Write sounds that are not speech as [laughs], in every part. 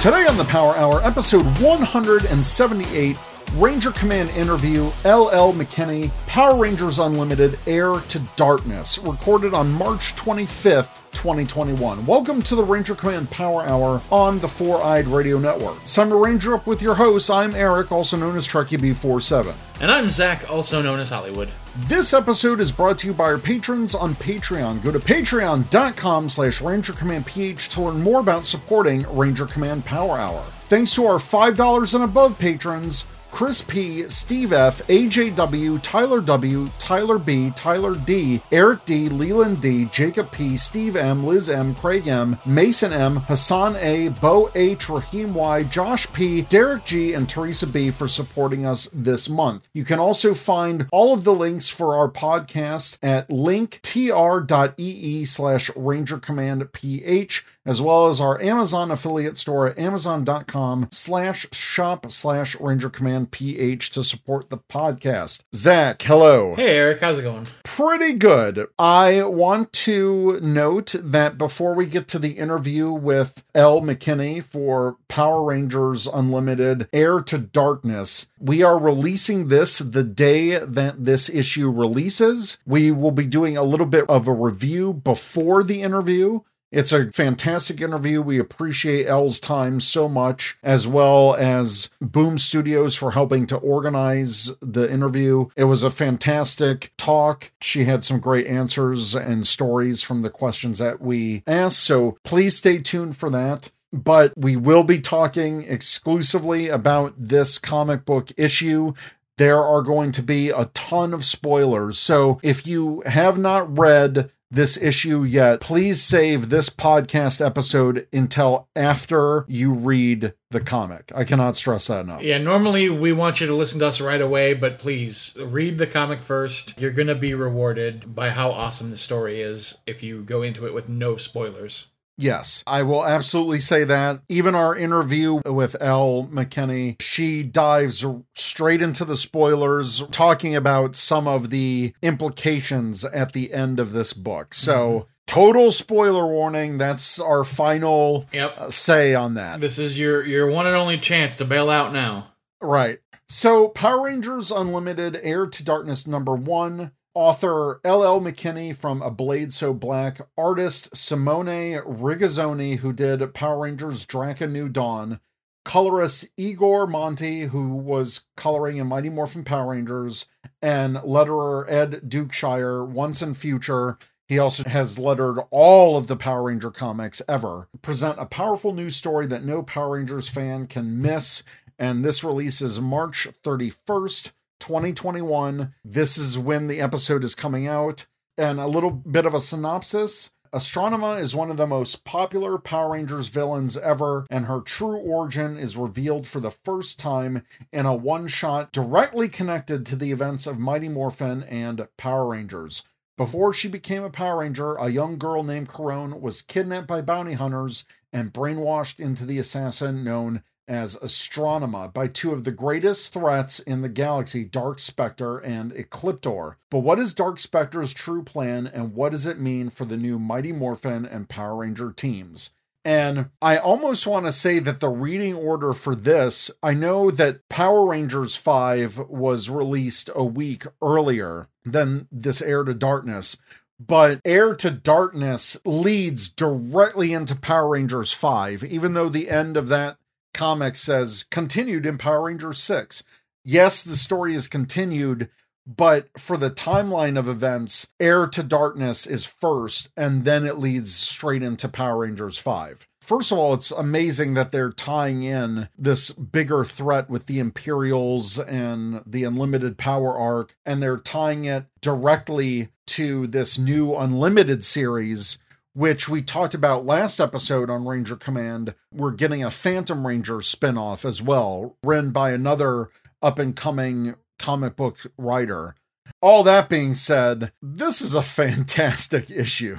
Today on the Power Hour, episode 178, Ranger Command interview, LL McKinney, Power Rangers Unlimited, Heir to Darkness, recorded on March 25th, 2021. Welcome to the Ranger Command Power Hour on the Four Eyed Radio Network. A Ranger Up with your host. I'm Eric, also known as Trekkie B47. And I'm Zach, also known as Hollywood. This episode is brought to you by our patrons on Patreon. Go to patreon.com slash rangercommandph to learn more about supporting Ranger Command Power Hour. Thanks to our $5 and above patrons, Chris P, Steve F, AJW, Tyler W, Tyler B, Tyler D, Eric D, Leland D, Jacob P, Steve M, Liz M, Craig M, Mason M, Hassan A, Bo H, Raheem Y, Josh P, Derek G, and Teresa B for supporting us this month. You can also find all of the links for our podcast at linktr.ee slash Ranger Command PH as well as our Amazon affiliate store at amazon.com slash shop slash Ranger Command PH to support the podcast. Zach, hello. Hey, Eric, how's it going? Pretty good. I want to note that before we get to the interview with L. McKinney for Power Rangers Unlimited Heir to Darkness, we are releasing this the day that this issue releases. We will be doing a little bit of a review before the interview. It's a fantastic interview. We appreciate Elle's time so much, as well as Boom Studios for helping to organize the interview. It was a fantastic talk. She had some great answers and stories from the questions that we asked. So please stay tuned for that but we will be talking exclusively about this comic book issue. There are going to be a ton of spoilers. So if you have not read this issue yet, please save this podcast episode until after you read the comic. I cannot stress that enough. Yeah, normally we want you to listen to us right away, but please read the comic first. You're going to be rewarded by how awesome the story is if you go into it with no spoilers. Yes, I will absolutely say that. Even our interview with Elle McKinney, she dives straight into the spoilers, talking about some of the implications at the end of this book. So, mm-hmm. total spoiler warning. That's our final yep. Uh, say on that. This is your your one and only chance to bail out now. Right. So, Power Rangers Unlimited Heir to Darkness number 1 Author L.L. McKinney from A Blade So Black, artist Simone Ragazzoni, who did Power Rangers Drakkon New Dawn, colorist Igor Monti, who was coloring in Mighty Morphin Power Rangers, and letterer Ed Dukeshire, once in future. He also has lettered all of the Power Ranger comics ever. Present a powerful news story that no Power Rangers fan can miss, and this release is March 31st. 2021. This is when the episode is coming out. And a little bit of a synopsis. Astronema is one of the most popular Power Rangers villains ever, and her true origin is revealed for the first time in a one shot directly connected to the events of Mighty Morphin and Power Rangers. Before she became a Power Ranger, a young girl named Karone was kidnapped by bounty hunters and brainwashed into the assassin known as Astronema by two of the greatest threats in the galaxy, Dark Spectre and Ecliptor. But what is Dark Spectre's true plan and what does it mean for the new Mighty Morphin and Power Ranger teams? And I almost want to say that the reading order for this, I know that Power Rangers 5 was released a week earlier than this Heir to Darkness, but Heir to Darkness leads directly into Power Rangers 5, even though the end of that comic says continued in Power Rangers 6. Yes, the story is continued, but for the timeline of events, Heir to Darkness is first, and then it leads straight into Power Rangers 5. First of all, it's amazing that they're tying in this bigger threat with the Imperials and the Unlimited Power arc, and they're tying it directly to this new Unlimited series which we talked about last episode on Ranger Command. We're getting a Phantom Ranger spinoff as well, run by another up and coming comic book writer. All that being said, this is a [laughs] fantastic issue.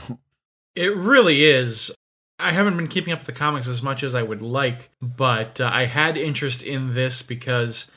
It really is. I haven't been keeping up with the comics as much as I would like, but uh, I had interest in this because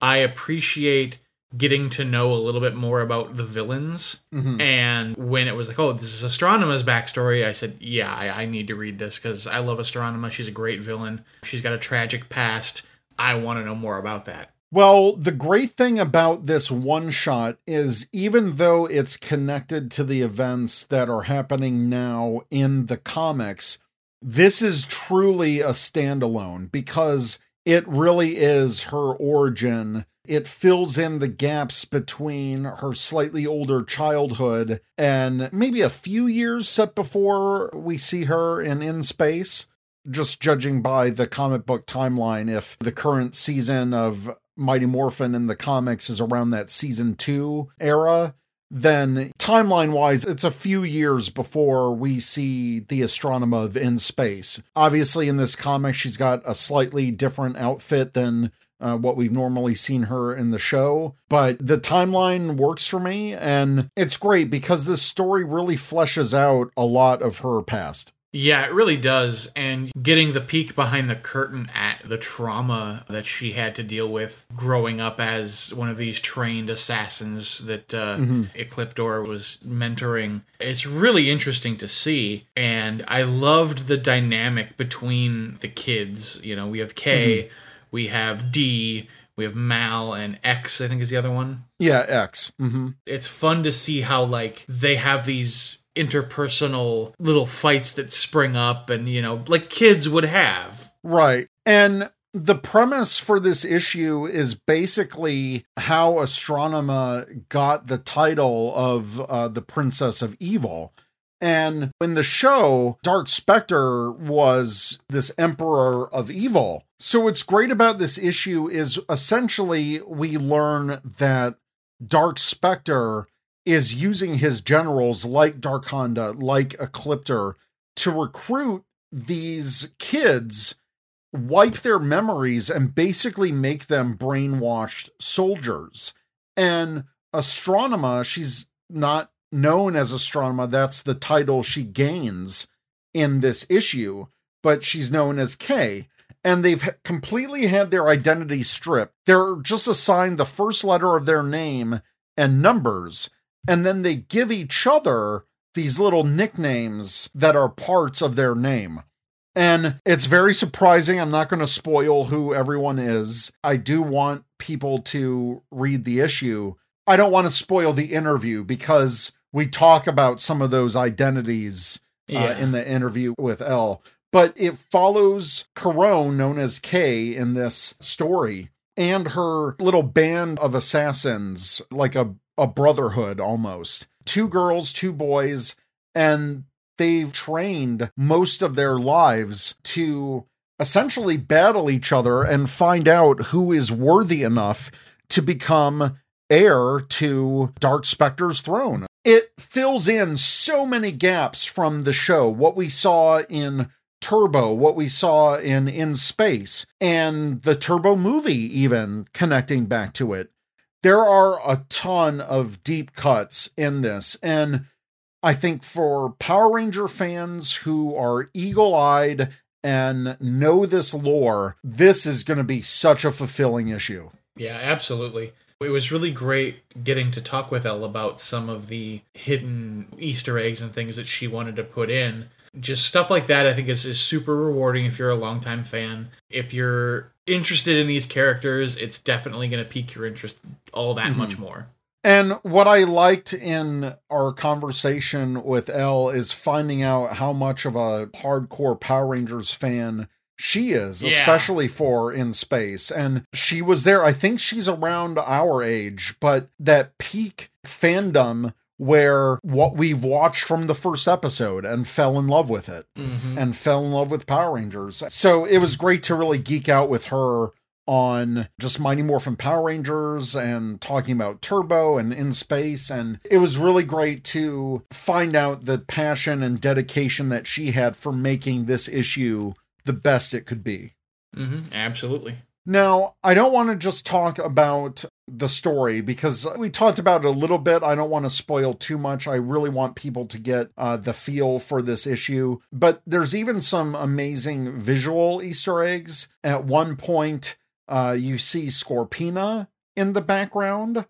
I appreciate getting to know a little bit more about the villains. Mhm. And when it was like, oh, this is Astronema's backstory, I said, yeah, I, I need to read this because I love Astronema. She's a great villain. She's got a tragic past. I want to know more about that. Well, the great thing about this one shot is even though it's connected to the events that are happening now in the comics, this is truly a standalone because it really is her origin. It fills in the gaps between her slightly older childhood and maybe a few years set before we see her in In Space. Just judging by the comic book timeline, if the current season of Mighty Morphin in the comics is around that season two era, then timeline wise, it's a few years before we see the Astronema of In Space. Obviously, in this comic, she's got a slightly different outfit than uh, what we've normally seen her in the show. But the timeline works for me, and it's great because this story really fleshes out a lot of her past. Yeah, it really does. And getting the peek behind the curtain at the trauma that she had to deal with growing up as one of these trained assassins that uh, Ecliptor was mentoring, it's really interesting to see. And I loved the dynamic between the kids. You know, we have K, we have D, we have Mal, and X, I think is the other one Yeah, X. hmm it's fun to see how like they have these interpersonal little fights that spring up and you know like kids would have Right. And the premise for this issue is basically how Astronema got the title of uh, the Princess of Evil. And in the show, Dark Spectre was this Emperor of Evil. So what's great about this issue is essentially we learn that Dark Spectre is using his generals like Darkonda, like Ecliptor, to recruit these kids wipe their memories and basically make them brainwashed soldiers. And Astronema, she's not known as Astronema, that's the title she gains in this issue, but she's known as K. And they've completely had their identity stripped. They're just assigned the first letter of their name and numbers, and then they give each other these little nicknames that are parts of their name. And it's very surprising. I'm not going to spoil who everyone is. I do want people to read the issue. I don't want to spoil the interview because we talk about some of those identities uh, Yeah. in the interview with L. But it follows Karone, known as K, in this story, and her little band of assassins, like a, a brotherhood almost. Two girls, two boys, and they've trained most of their lives to essentially battle each other and find out who is worthy enough to become heir to Dark Spectre's throne. It fills in so many gaps from the show, what we saw in Turbo, what we saw in In Space, and the Turbo movie, even connecting back to it. There are a ton of deep cuts in this, and I think for Power Ranger fans who are eagle eyed and know this lore, this is going to be such a fulfilling issue. yeah absolutely it was really great getting to talk with Elle about some of the hidden Easter eggs and things that she wanted to put in. Just stuff like that, I think, is, is super rewarding if you're a longtime fan. If you're interested in these characters, it's definitely going to pique your interest all that mm-hmm. much more. And what I liked in our conversation with Elle is finding out how much of a hardcore Power Rangers fan she is, Yeah. especially for in space. And she was there, I think she's around our age, but that peak fandom where what we've watched from the first episode and fell in love with it mm-hmm. and fell in love with Power Rangers. So it was great to really geek out with her on just Mighty Morphin Power Rangers and talking about Turbo and In Space. And it was really great to find out the passion and dedication that she had for making this issue the best it could be. hmm Absolutely. Now, I don't want to just talk about the story because we talked about it a little bit. I don't want to spoil too much. I really want people to get uh, the feel for this issue. But there's even some amazing visual Easter eggs. At one point, uh, you see Scorpina in the background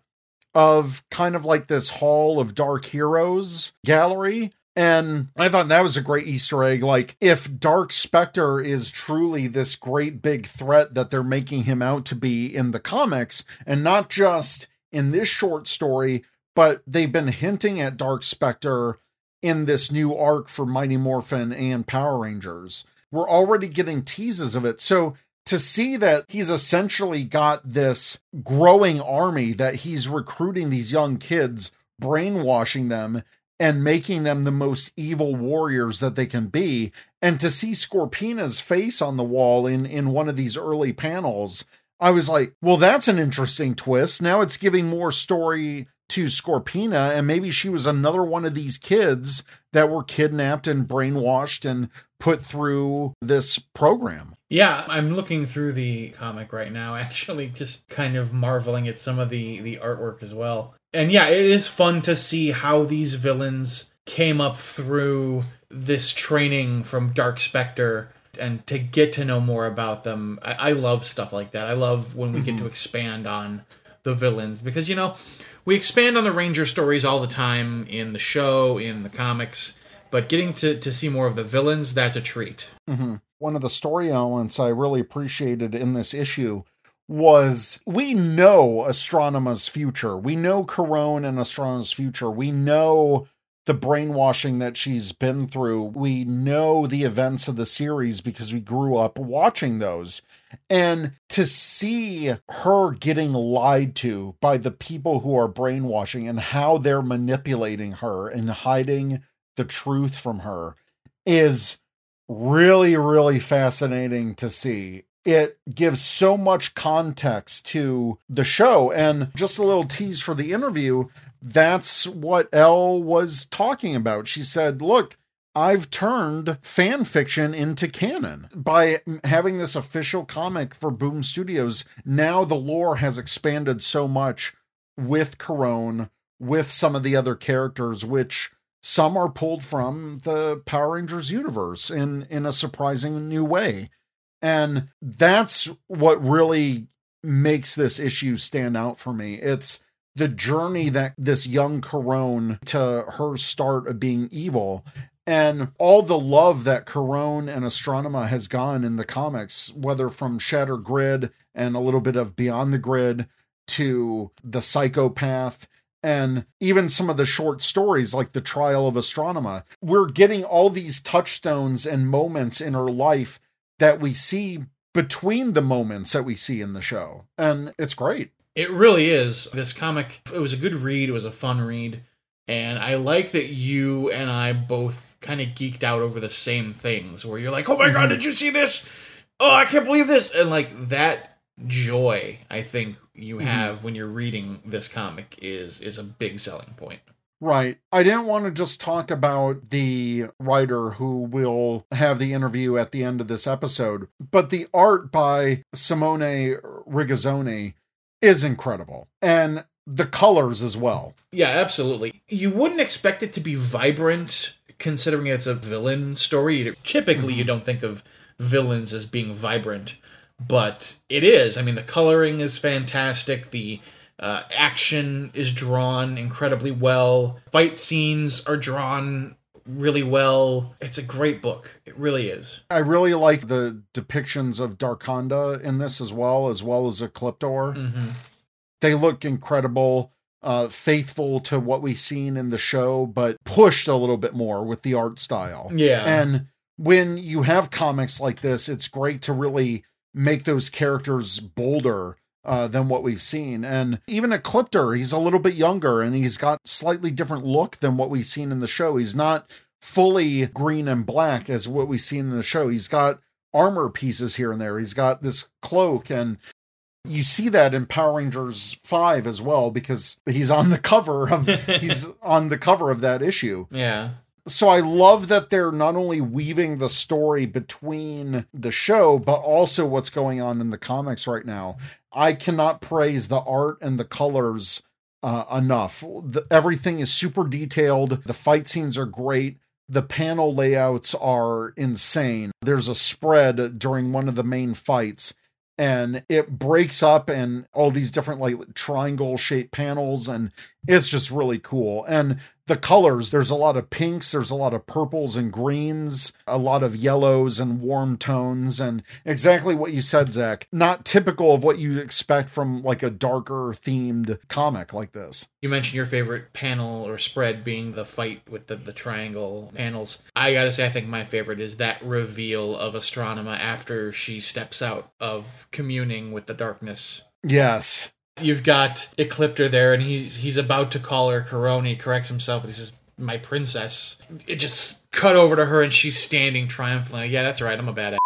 of kind of like this Hall of Dark Heroes gallery. And I thought that was a great Easter egg. Like, if Dark Spectre is truly this great big threat that they're making him out to be in the comics, and not just in this short story, but they've been hinting at Dark Spectre in this new arc for Mighty Morphin and Power Rangers. We're already getting teases of it. So to see that he's essentially got this growing army that he's recruiting these young kids, brainwashing them, and making them the most evil warriors that they can be. And to see Scorpina's face on the wall in, in one of these early panels, I was like, well, that's an interesting twist. Now it's giving more story to Scorpina, and maybe she was another one of these kids that were kidnapped and brainwashed and put through this program. Yeah, I'm looking through the comic right now, [laughs] actually, just kind of marveling at some of the the artwork as well and yeah, it is fun to see how these villains came up through this training from Dark Spectre and to get to know more about them. I, I love stuff like that. I love when we mm-hmm. get to expand on the villains because, you know, we expand on the Ranger stories all the time in the show, in the comics, but getting to, to see more of the villains, that's a treat. Mm-hmm. One of the story elements I really appreciated in this issue was we know Astronema's future. We know Karone and Astronema's future. We know the brainwashing that she's been through. We know the events of the series because we grew up watching those. And to see her getting lied to by the people who are brainwashing and how they're manipulating her and hiding the truth from her is really, really fascinating to see it gives so much context to the show. And just a little tease for the interview that's what Elle was talking about. She said, Look, I've turned fan fiction into canon by having this official comic for Boom Studios. Now the lore has expanded so much with Karone, with some of the other characters, which some are pulled from the Power Rangers universe in in a surprising new way. And that's what really makes this issue stand out for me. It's the journey that this young Karone to her start of being evil and all the love that Karone and Astronema has gone in the comics, whether from Shatter Grid and a little bit of Beyond the Grid to the psychopath and even some of the short stories like the trial of Astronema. We're getting all these touchstones and moments in her life that we see between the moments that we see in the show. And it's great. It really is. This comic, it was a good read, it was a fun read. And I like that you and I both kind of geeked out over the same things where you're like, oh my God, mm-hmm. did you see this? Oh, I can't believe this. And like that joy, I think you mm-hmm. have mm-hmm. when you're reading this comic is is a big selling point. Right. I didn't want to just talk about the writer who will have the interview at the end of this episode, but the art by Simone Ragazzoni is incredible. And the colors as well. Yeah, absolutely. You wouldn't expect it to be vibrant considering it's a villain story. Typically, mm-hmm. you don't think of villains as being vibrant, but it is. I mean, the coloring is fantastic. The uh, action is drawn incredibly well. Fight scenes are drawn really well. It's a great book. It really is. I really like the depictions of Darkonda in this as well, as well as Ecliptor. Mm-hmm. They look incredible, uh, faithful to what we've seen in the show, but pushed a little bit more with the art style. Yeah. And when you have comics like this, it's great to really make those characters bolder uh, than what we've seen. And even Ecliptor, he's a little bit younger and he's got slightly different look than what we've seen in the show. He's not fully green and black as what we've seen in the show. He's got armor pieces here and there. He's got this cloak and you see that in Power Rangers 5 as well because he's on the cover of [laughs] he's on the cover of that issue. Yeah. So I love that they're not only weaving the story between the show, but also what's going on in the comics right now. I cannot praise the art and the colors uh, enough. The, everything is super detailed. The fight scenes are great. The panel layouts are insane. There's a spread during one of the main fights and it breaks up and all these different like triangle shaped panels and it's just really cool and the colors there's a lot of pinks there's a lot of purples and greens a lot of yellows and warm tones and exactly what you said zach. Not typical of what you expect from like a darker themed comic like this. You mentioned your favorite panel or spread being the fight with the, the triangle panels. I gotta say i think my favorite is that reveal of astronema after she steps out of communing with the darkness. Yes You've got Ecliptor there, and he's he's about to call her Corona. He corrects himself, and he says, "My princess." It just cut over to her, and she's standing triumphantly. Yeah, that's right. I'm a badass.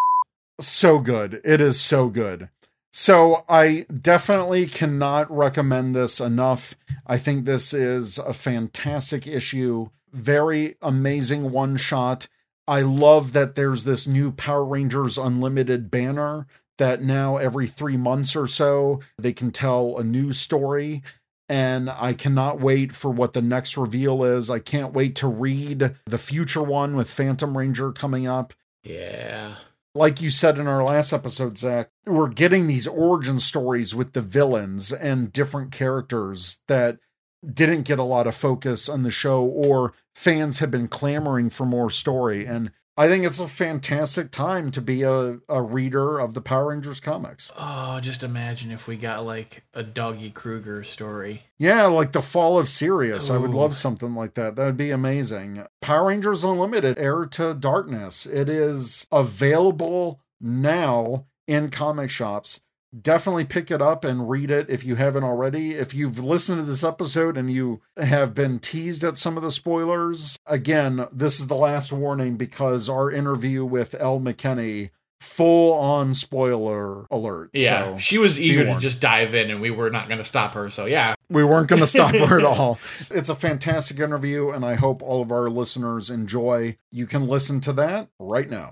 So good. It is so good. So I definitely cannot recommend this enough. I think this is a fantastic issue. Very amazing one shot. I love that there's this new Power Rangers Unlimited banner that now every three months or so they can tell a new story and I cannot wait for what the next reveal is. I can't wait to read the future one with Phantom Ranger coming up. Yeah. Like you said in our last episode, Zach, we're getting these origin stories with the villains and different characters that didn't get a lot of focus on the show or fans have been clamoring for more story. And I think it's a fantastic time to be a, a reader of the Power Rangers comics. Oh, just imagine if we got like a Doggy Kruger story. Yeah, like the fall of Sirius. Ooh. I would love something like that. That would be amazing. Power Rangers Unlimited, Heir to Darkness. It is available now in comic shops definitely pick it up and read it if you haven't already. If you've listened to this episode and you have been teased at some of the spoilers, again, this is the last warning because our interview with Elle McKinney full on spoiler alert. Yeah, so she was eager to just dive in, and we were not going to stop her. So yeah, we weren't going to stop her at [laughs] all. It's a fantastic interview, and I hope all of our listeners enjoy. You can listen to that right now.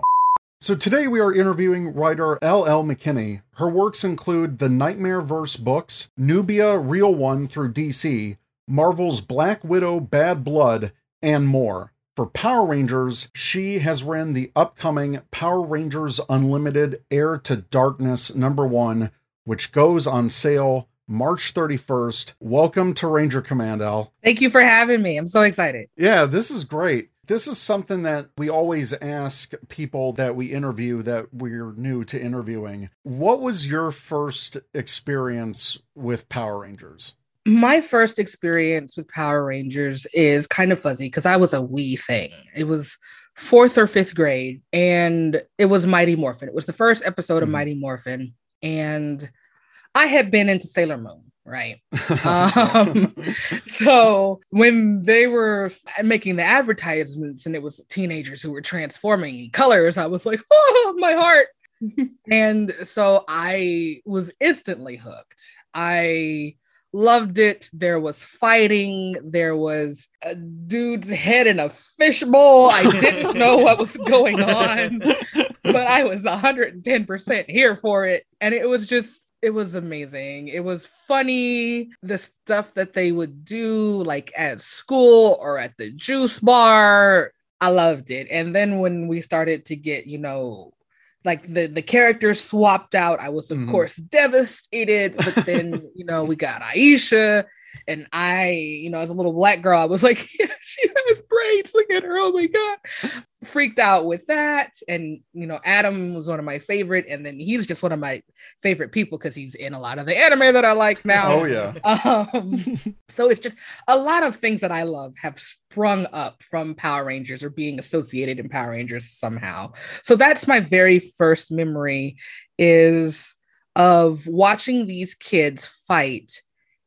So today we are interviewing writer L.L. McKinney. Her works include the Nightmare Verse books, Nubia Real One through DC, Marvel's Black Widow Bad Blood, and more. For Power Rangers, she has written the upcoming Power Rangers Unlimited Heir to Darkness number one, which goes on sale March 31st. Welcome to Ranger Command, Al. Thank you for having me. I'm so excited. Yeah, this is great. This is something that we always ask people that we interview that we're new to interviewing. What was your first experience with Power Rangers? My first experience with Power Rangers is kind of fuzzy because I was a wee thing. It was fourth or fifth grade, and it was Mighty Morphin. It was the first episode mm-hmm. of Mighty Morphin, and I had been into Sailor Moon right? [laughs] um, [laughs] so when they were making the advertisements and it was teenagers who were transforming colors, I was like, [laughs] oh, my heart. and so I was instantly hooked. I loved it. There was fighting. There was a dude's head in a fishbowl. I didn't know what was going on, but I was 110% here for it. And it was just it was amazing. It was funny. The stuff that they would do, like at school or at the juice bar, I loved it. And then when we started to get, you know, like the the characters swapped out, I was of mm-hmm. course devastated. But then, you know, we got Aisha and I, you know, as a little black girl, I was like, [laughs] yeah, she has braids. Look at her. Oh my God. Freaked out with that. And, you know, Adam was one of my favorite. And then he's just one of my favorite people because he's in a lot of the anime that I like now. Oh, yeah. [laughs] Um, so it's just a lot of things that I love have sprung up from Power Rangers or being associated in Power Rangers somehow. So that's my very first memory is of watching these kids fight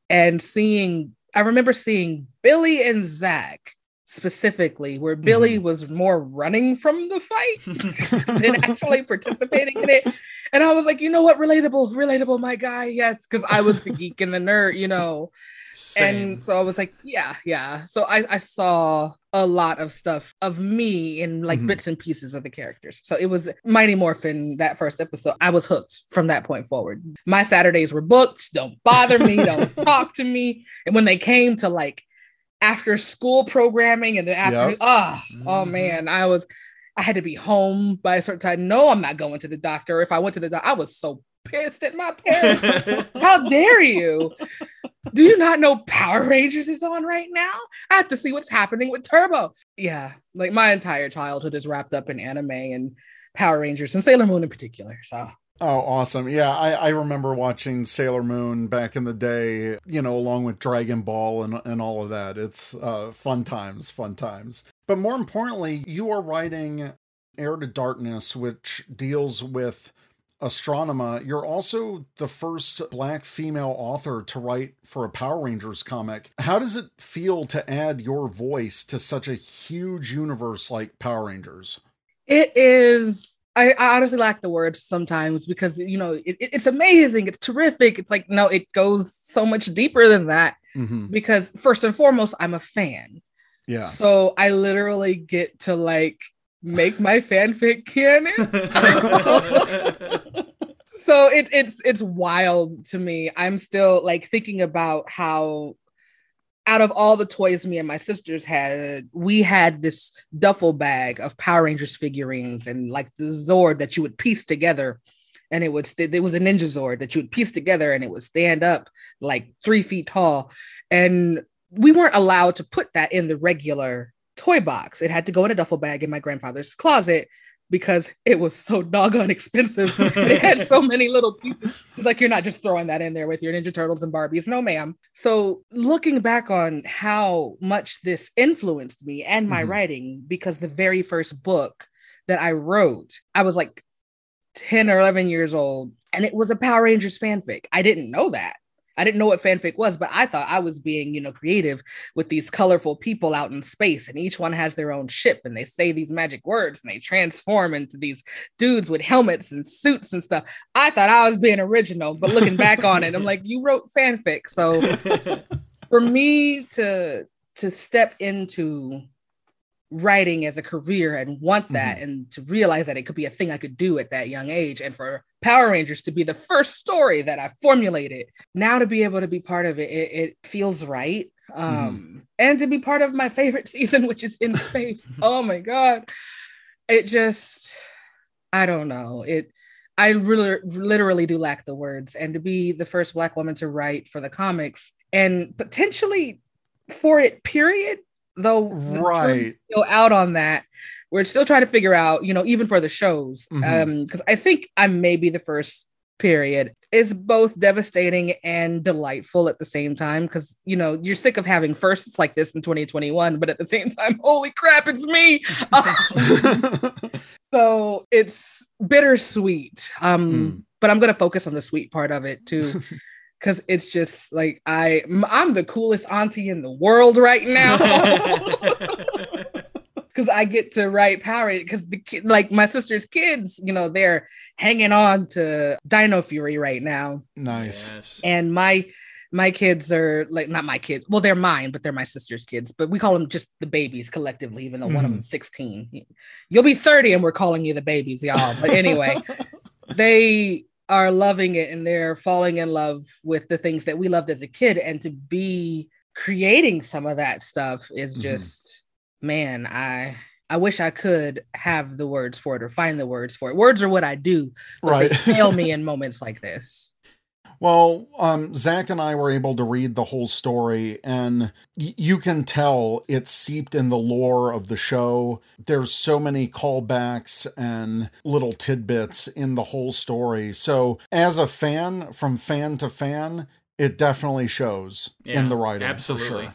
and seeing I remember seeing Billy and Zach specifically, where Billy mm-hmm. was more running from the fight [laughs] than actually participating in it. And I was like, you know what, relatable, relatable, my guy, yes, because I was the geek and the nerd, you know. And so I was like, yeah, yeah. So I, I saw a lot of stuff of me in like mm-hmm. bits and pieces of the characters. So it was Mighty Morphin that first episode. I was hooked from that point forward. My Saturdays were booked. Don't bother me. don't [laughs] talk to me. And when they came to like after school programming and then after, yep. oh, mm-hmm. oh man, I was I had to be home by a certain time. No, I'm not going to the doctor. If I went to the doctor, I was so pissed at my parents. [laughs] How dare you? Do you not know Power Rangers is on right now? I have to see what's happening with Turbo. Yeah, like my entire childhood is wrapped up in anime and Power Rangers and Sailor Moon in particular. So Oh, awesome. Yeah, I, I remember watching Sailor Moon back in the day, you know, along with Dragon Ball and, and all of that. It's uh, fun times, fun times. But more importantly, you are writing Heir to Darkness, which deals with Astronema. You're also the first black female author to write for a Power Rangers comic. How does it feel to add your voice to such a huge universe like Power Rangers? It is I, I, honestly lack the words sometimes because you know it, it's amazing, it's terrific. It's like no, it goes so much deeper than that. Mm-hmm. Because first and foremost, I'm a fan. Yeah. So I literally get to like make my fanfic canon. [laughs] so it, it's it's wild to me. I'm still like thinking about how out of all the toys me and my sisters had, we had this duffel bag of Power Rangers figurines and like the Zord that you would piece together. And it would, st- it was a Ninja Zord that you would piece together and it would stand up like three feet tall. And we weren't allowed to put that in the regular toy box. It had to go in a duffel bag in my grandfather's closet because it was so doggone expensive. [laughs] it had so many little pieces. It's like you're not just throwing that in there with your Ninja Turtles and Barbies. No, ma'am. So looking back on how much this influenced me and my mm-hmm. writing, because the very first book that I wrote, I was like 10 or 11 years old, and it was a Power Rangers fanfic. I didn't know that. I didn't know what fanfic was, but I thought I was being, you know, creative with these colorful people out in space, and each one has their own ship, and they say these magic words, and they transform into these dudes with helmets and suits and stuff. I thought I was being original, but looking back on it, I'm like, you wrote fanfic. So [laughs] for me to to step into writing as a career and want that mm-hmm. and to realize that it could be a thing I could do at that young age and for Power Rangers to be the first story that I formulated. Now to be able to be part of it it, it feels right um mm-hmm. and to be part of my favorite [laughs] season which is in space. [laughs] Oh my god. It just I don't know. It I really literally do lack the words and to be the first black woman to write for the comics and potentially for it period though right. still out on that we're still trying to figure out you know even for the shows mm-hmm. um because i think i may be the first period is both devastating and delightful at the same time because you know you're sick of having firsts like this in 2021 but at the same time [laughs] holy crap it's me [laughs] so it's bittersweet um mm. but i'm gonna focus on the sweet part of it too [laughs] because it's just like I I'm the coolest auntie in the world right now. Because I get to write power because the kid, like my sister's kids, you know, they're hanging on to Dino Fury right now. Nice. Yes. And my my kids are like not my kids. Well, they're mine, but they're my sister's kids. But we call them just the babies collectively, even though mm. one of mm-hmm. them's 16. You'll be 30 and we're calling you the babies, y'all. But anyway, [laughs] they are loving it and they're falling in love with the things that we loved as a kid and to be creating some of that stuff is mm-hmm. just mm-hmm. Man i i wish i could have the words for it or find the words for it words are what i do right they [laughs] fail me in moments like this well, um, Zach and I were able to read the whole story, and y- you can tell it's seeped in the lore of the show. There's so many callbacks and little tidbits in the whole story. So, as a fan, from fan to fan, it definitely shows yeah, in the writing. Absolutely. Sure.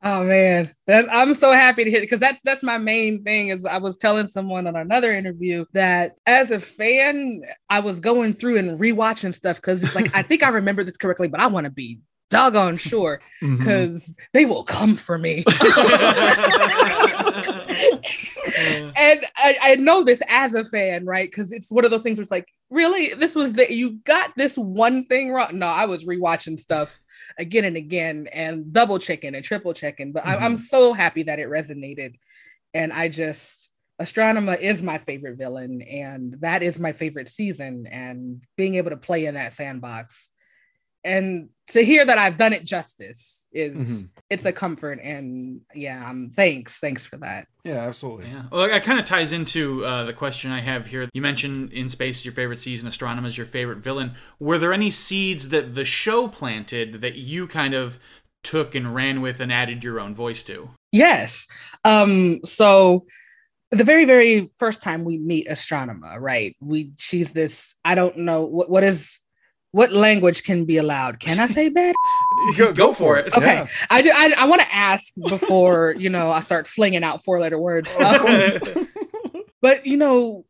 Oh man, that, I'm so happy to hear because that's that's my main thing. Is I was telling someone on another interview that as a fan, I was going through and rewatching stuff because it's like I think I remember this correctly, but I want to be doggone sure because mm-hmm. they will come for me. [laughs] [laughs] and I, I know this as a fan, right? Because it's one of those things where it's like, really, this was the you got this one thing wrong. No, I was rewatching stuff again and again and double checking and triple checking, but I, I'm mm-hmm. so happy that it resonated, and I just Astronema is my favorite villain, and that is my favorite season, and being able to play in that sandbox. And to hear that I've done it justice is Mhm. it's a comfort and yeah um thanks thanks for that Yeah, absolutely. Yeah. Well, it kind of ties into uh, the question I have here. You mentioned In Space is your favorite season, Astronema is your favorite villain. Were there any seeds that the show planted that you kind of took and ran with and added your own voice to? yes um so the very very first time we meet Astronema right we she's this I don't know what what is what language can be allowed can I say bad [laughs] Go- Go for it. okay Yeah. I do I, I want to ask before you know I start flinging out four letter words [laughs] Um, But you know,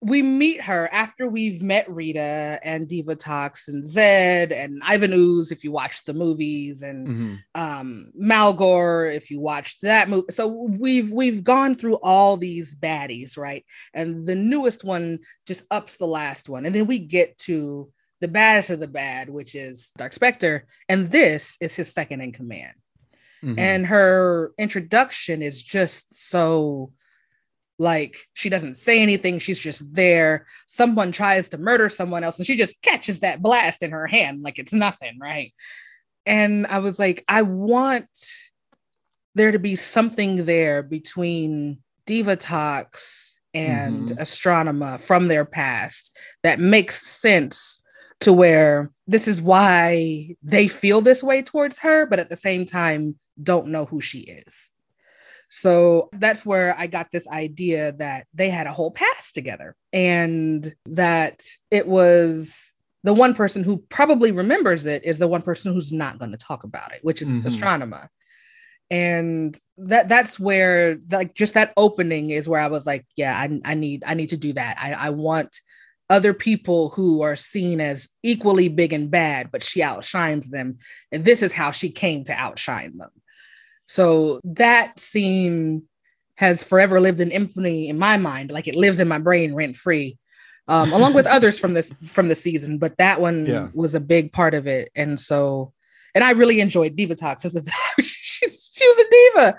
we meet her after we've met Rita and Divatox and Zedd and Ivan Ooze if you watch the movies and Mhm. um Maligore if you watched that movie. So we've we've gone through all these baddies, right? And the newest one just ups the last one. And then we get to the baddest of the bad, which is Dark Spectre, and this is his second in command Mhm. and her introduction is just so like she doesn't say anything she's just there someone tries to murder someone else and she just catches that blast in her hand like it's nothing right and i was like i want there to be something there between Divatox and Mhm. Astronema from their past that makes sense to where this is why they feel this way towards her, but at the same time, don't know who she is. So that's where I got this idea that they had a whole past together and that it was the one person who probably remembers it is the one person who's not going to talk about it, which is Mhm. Astronema. And that that's where like just that opening is where I was like, yeah, I, I need I need to do that. I, I want other people who are seen as equally big and bad, but she outshines them. And this is how she came to outshine them. So that scene has forever lived in infamy in my mind. Like it lives in my brain rent free. Um, along with [laughs] others from this from the season, but that one Yeah. was a big part of it. And so, and I really enjoyed Divatox as a [laughs] she's she was a diva.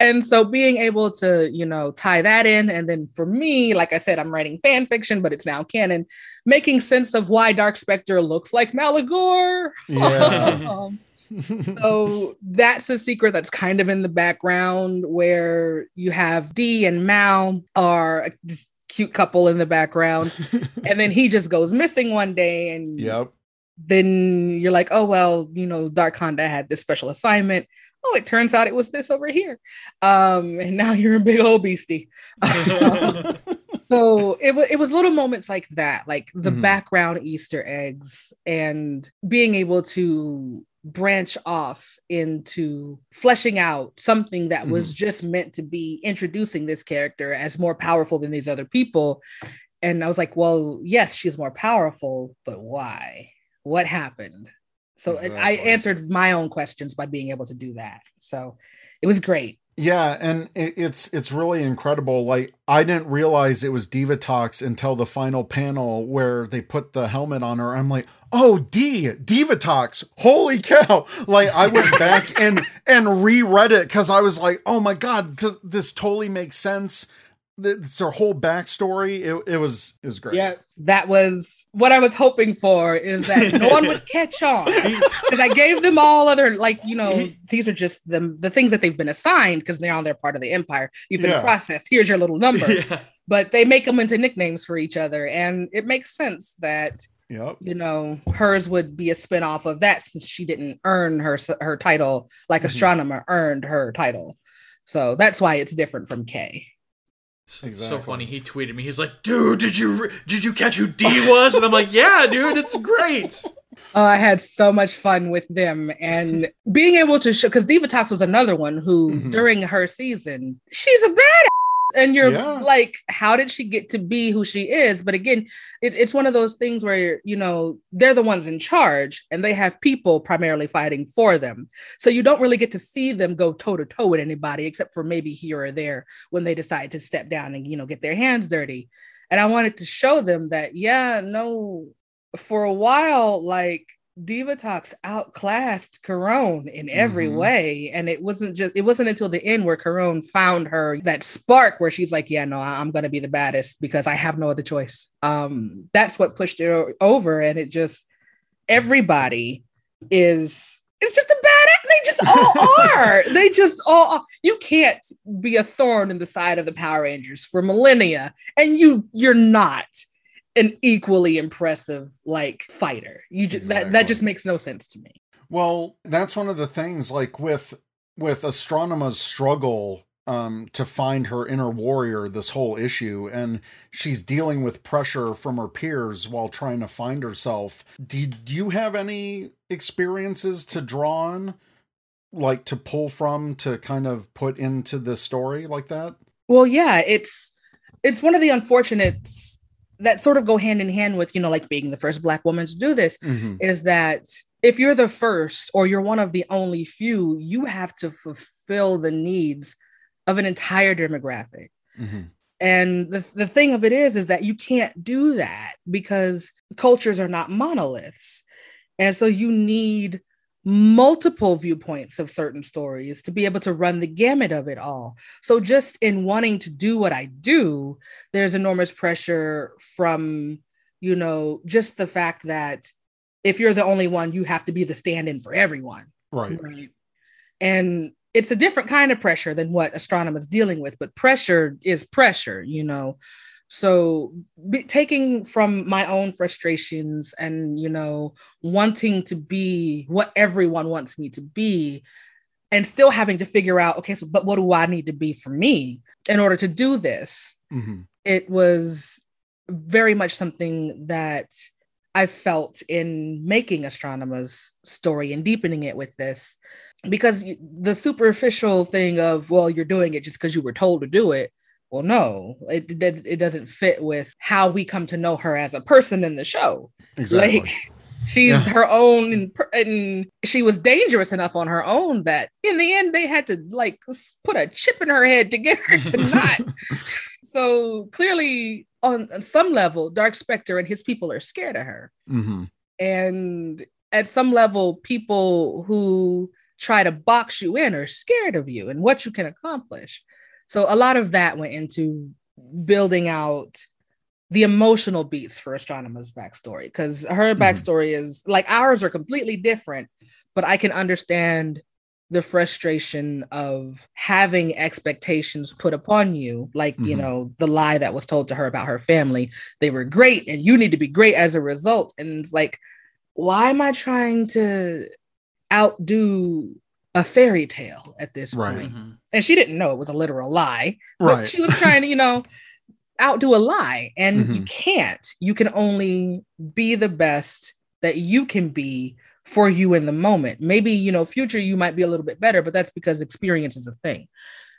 And so being able to, you know, tie that in. And then for me, like I said, I'm writing fan fiction, but it's now canon, making sense of why Dark Spectre looks like Maligore. Yeah. [laughs] Um, so that's a secret that's kind of in the background where you have D and Mal are this cute couple in the background. [laughs] and then he just goes missing one day and Yep. then you're like, oh well, you know, Darkonda had this special assignment. Oh, it turns out it was this over here. Um, and now you're a big old beastie. [laughs] so it was it was little moments like that, like the Mhm. background Easter eggs and being able to branch off into fleshing out something that was just meant to be introducing this character as more powerful than these other people. And I was like, well, yes, she's more powerful, but why? What happened? So I answered my own questions by being able to do that. So it was great. Yeah, and it, it's it's really incredible. Like I didn't realize it was Divatox until the final panel where they put the helmet on her. I'm like, oh, D Divatox. Holy cow! Like I went [laughs] back and and reread it because I was like, oh my god, because this totally makes sense. It's her whole backstory. It, it was it was great. Yeah, that was what I was hoping for is that no one would [laughs] catch on. Because I gave them all other like, you know, these are just the the things that they've been assigned because they're on their part of the empire. You've been Yeah. processed. Here's your little number. yeah. But they make them into nicknames for each other. And it makes sense that, Yep. you know, hers would be a spin-off of that since she didn't earn her her title like Mhm. Astronema earned her title. So that's why it's different from K. So funny. He tweeted me. He's like, "Dude, did you did you catch who D was?" And I'm like, "Yeah, dude, it's great." Oh, I had so much fun with them and being able to show because Divatox was another one who Mhm. during her season, she's a bad and you're Yeah. like how did she get to be who she is? But again it, it's one of those things where you know they're the ones in charge and they have people primarily fighting for them. So you don't really get to see them go toe to toe with anybody except for maybe here or there when they decide to step down and you know get their hands dirty. And i wanted to show them that yeah no for a while like Divatox outclassed Karone in every Mhm. way. And it wasn't just, it wasn't until the end where Karone found her that spark where she's like, yeah, no, I- I'm going to be the baddest because I have no other choice. Um, that's what pushed it o- over. And it just, everybody is, it's just a bad, act, they just all [laughs] are. They just all, are. you can't be a thorn in the side of the Power Rangers for millennia and you, you're not an equally impressive like fighter. You just that that just makes no sense to me. Well, that's one of the things like with with Astronema's struggle um to find her inner warrior this whole issue and she's dealing with pressure from her peers while trying to find herself. Did you have any experiences to draw on like to pull from to kind of put into this story like that? Well, yeah, it's it's one of the unfortunates that sort of go hand in hand with you know like being the first black woman to do this Mhm. is that if you're the first or you're one of the only few, you have to fulfill the needs of an entire demographic. Mhm. And the, the thing of it is, is that you can't do that because cultures are not monoliths. And so you need multiple viewpoints of certain stories to be able to run the gamut of it all. So just in wanting to do what I do, there's enormous pressure from, you know, just the fact that if you're the only one, you have to be the stand-in for everyone. Right. Right. And it's a different kind of pressure than what Astronema's dealing with, but pressure is pressure, you know. So be, taking from my own frustrations and you know wanting to be what everyone wants me to be and still having to figure out okay so but what do I need to be for me in order to do this Mhm. it was very much something that I felt in making Astronema's story and deepening it with this. Because the superficial thing of, well, you're doing it just because you were told to do it. Well, no, it, it, it doesn't fit with how we come to know her as a person in the show. Exactly. Like, [laughs] she's her own, and, and she was dangerous enough on her own that in the end, they had to like put a chip in her head to get her to [laughs] not so clearly on, on some level Dark Specter and his people are scared of her Mhm. and at some level people who try to box you in are scared of you and what you can accomplish so a lot of that went into building out the emotional beats for Astronema's backstory because her Mhm. backstory is like ours are completely different but i can understand the frustration of having expectations put upon you like you Mhm. know the lie that was told to her about her family they were great and you need to be great as a result and it's like why am i trying to outdo a fairy tale at this Right. point Mhm. and she didn't know it was a literal lie but Right. she was trying to you know [laughs] outdo a lie and you Mhm. can't you can only be the best that you can be for you in the moment maybe you know future you might be a little bit better but that's because experience is a thing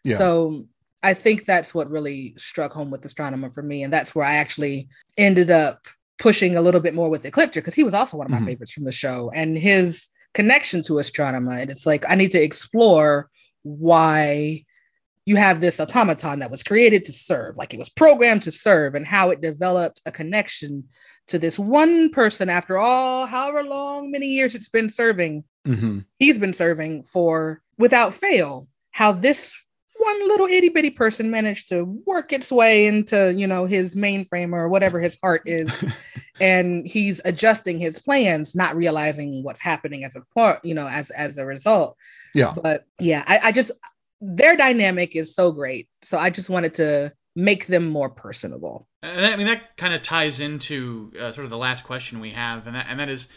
Yeah. so i think that's what really struck home with Astronema for me and that's where i actually ended up pushing a little bit more with ecliptor because he was also one of my Mhm. favorites from the show and his connection to Astronema and it's like i need to explore why you have this automaton that was created to serve, like it was programmed to serve, and how it developed a connection to this one person after all, however long, many years it's been serving, Mhm. he's been serving for without fail. How this one little itty bitty person managed to work its way into, you know, his mainframe or whatever his heart is. [laughs] and he's adjusting his plans, not realizing what's happening as a part, you know, as as a result Yeah. but yeah I, I just their dynamic is so great so i just wanted to make them more personable And I mean, that kind of ties into uh, sort of the last question we have, and that, and that is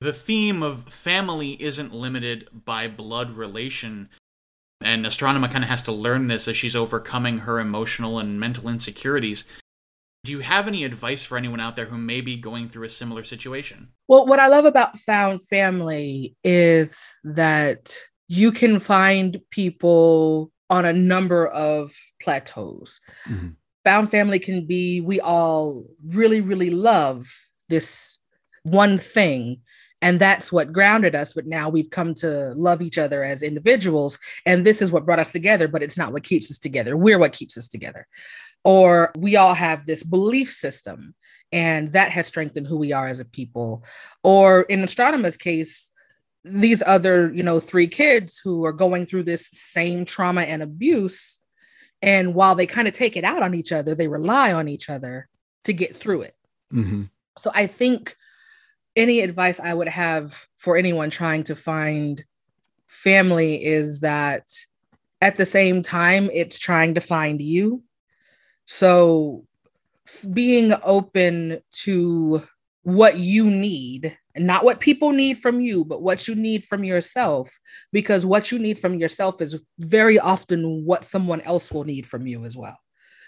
the theme of family isn't limited by blood relation. And Astronema kind of has to learn this as she's overcoming her emotional and mental insecurities. Do you have any advice for anyone out there who may be going through a similar situation? well what i love about found family is that you can find people on a number of plateaus. Mm-hmm. Found family can be we all really, really love this one thing. And that's what grounded us. But now we've come to love each other as individuals. And this is what brought us together, but it's not what keeps us together. We're what keeps us together. Or we all have this belief system, and that has strengthened who we are as a people. Or in Astronema's case, these other, you know, three kids who are going through this same trauma and abuse. And while they kind of take it out on each other, they rely on each other to get through it. Mm-hmm. So I think any advice I would have for anyone trying to find family is that at the same time, it's trying to find you. So being open to what you need not what people need from you, but what you need from yourself. Because what you need from yourself is very often what someone else will need from you as well.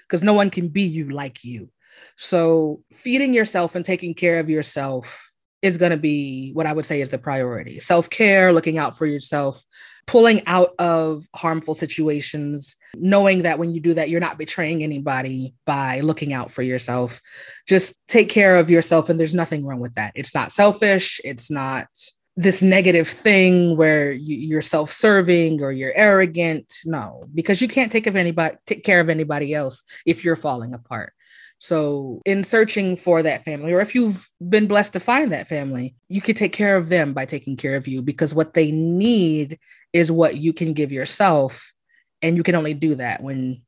Because no one can be you like you. So, feeding yourself and taking care of yourself is going to be what I would say is the priority. Self care, looking out for yourself, pulling out of harmful situations, knowing that when you do that, you're not betraying anybody by looking out for yourself. Just take care of yourself, and there's nothing wrong with that. It's not selfish, it's not this negative thing where you, are self-serving or you're arrogant no because you can't take of anybody take care of anybody else if you're falling apart so, in searching for that family, or if you've been blessed to find that family, you could take care of them by taking care of you because what they need is what you can give yourself. And you can only do that when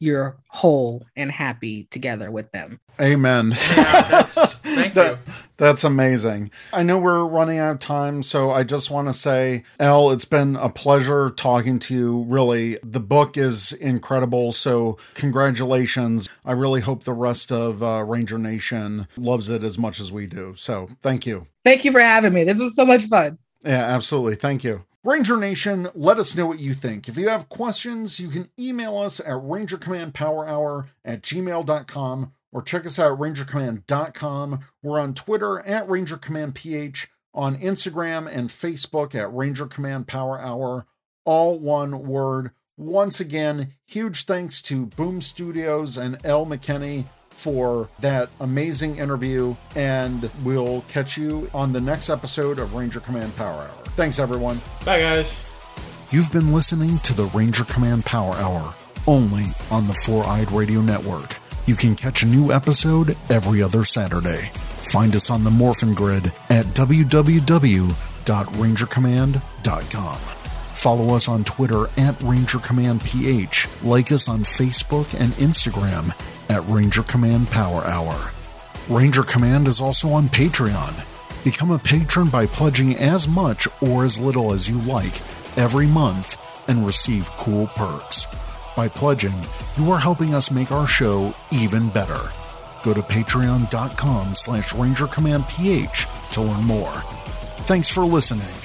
you're whole and happy together with them. Amen. Yeah, thank that, you. That's amazing. I know we're running out of time, so I just want to say, Elle, it's been a pleasure talking to you. Really, the book is incredible. So, congratulations. I really hope the rest of uh, Ranger Nation loves it as much as we do. So, thank you. Thank you for having me. This was so much fun. Yeah, absolutely. Thank you. Ranger Nation, let us know what you think. If you have questions, you can email us at rangercommandpowerhour at gmail.com or check us out at rangercommand.com. We're on Twitter at rangercommandph, on Instagram and Facebook at Ranger Command Power Hour, all one word. Once again, huge thanks to Boom Studios and L. McKinney for that amazing interview, and we'll catch you on the next episode of Ranger Command Power Hour. Thanks, everyone. Bye, guys. You've been listening to the Ranger Command Power Hour, only on the Four Eyed Radio Network. You can catch a new episode every other Saturday. Find us on the Morphin Grid at www.rangercommand.com. Follow us on Twitter at Ranger Command PH. Like us on Facebook and Instagram at Ranger Command Power Hour. Ranger Command is also on Patreon. Become a patron by pledging as much or as little as you like every month and receive cool perks. By pledging, you are helping us make our show even better. Go to patreon.com slash rangercommandph to learn more. Thanks for listening.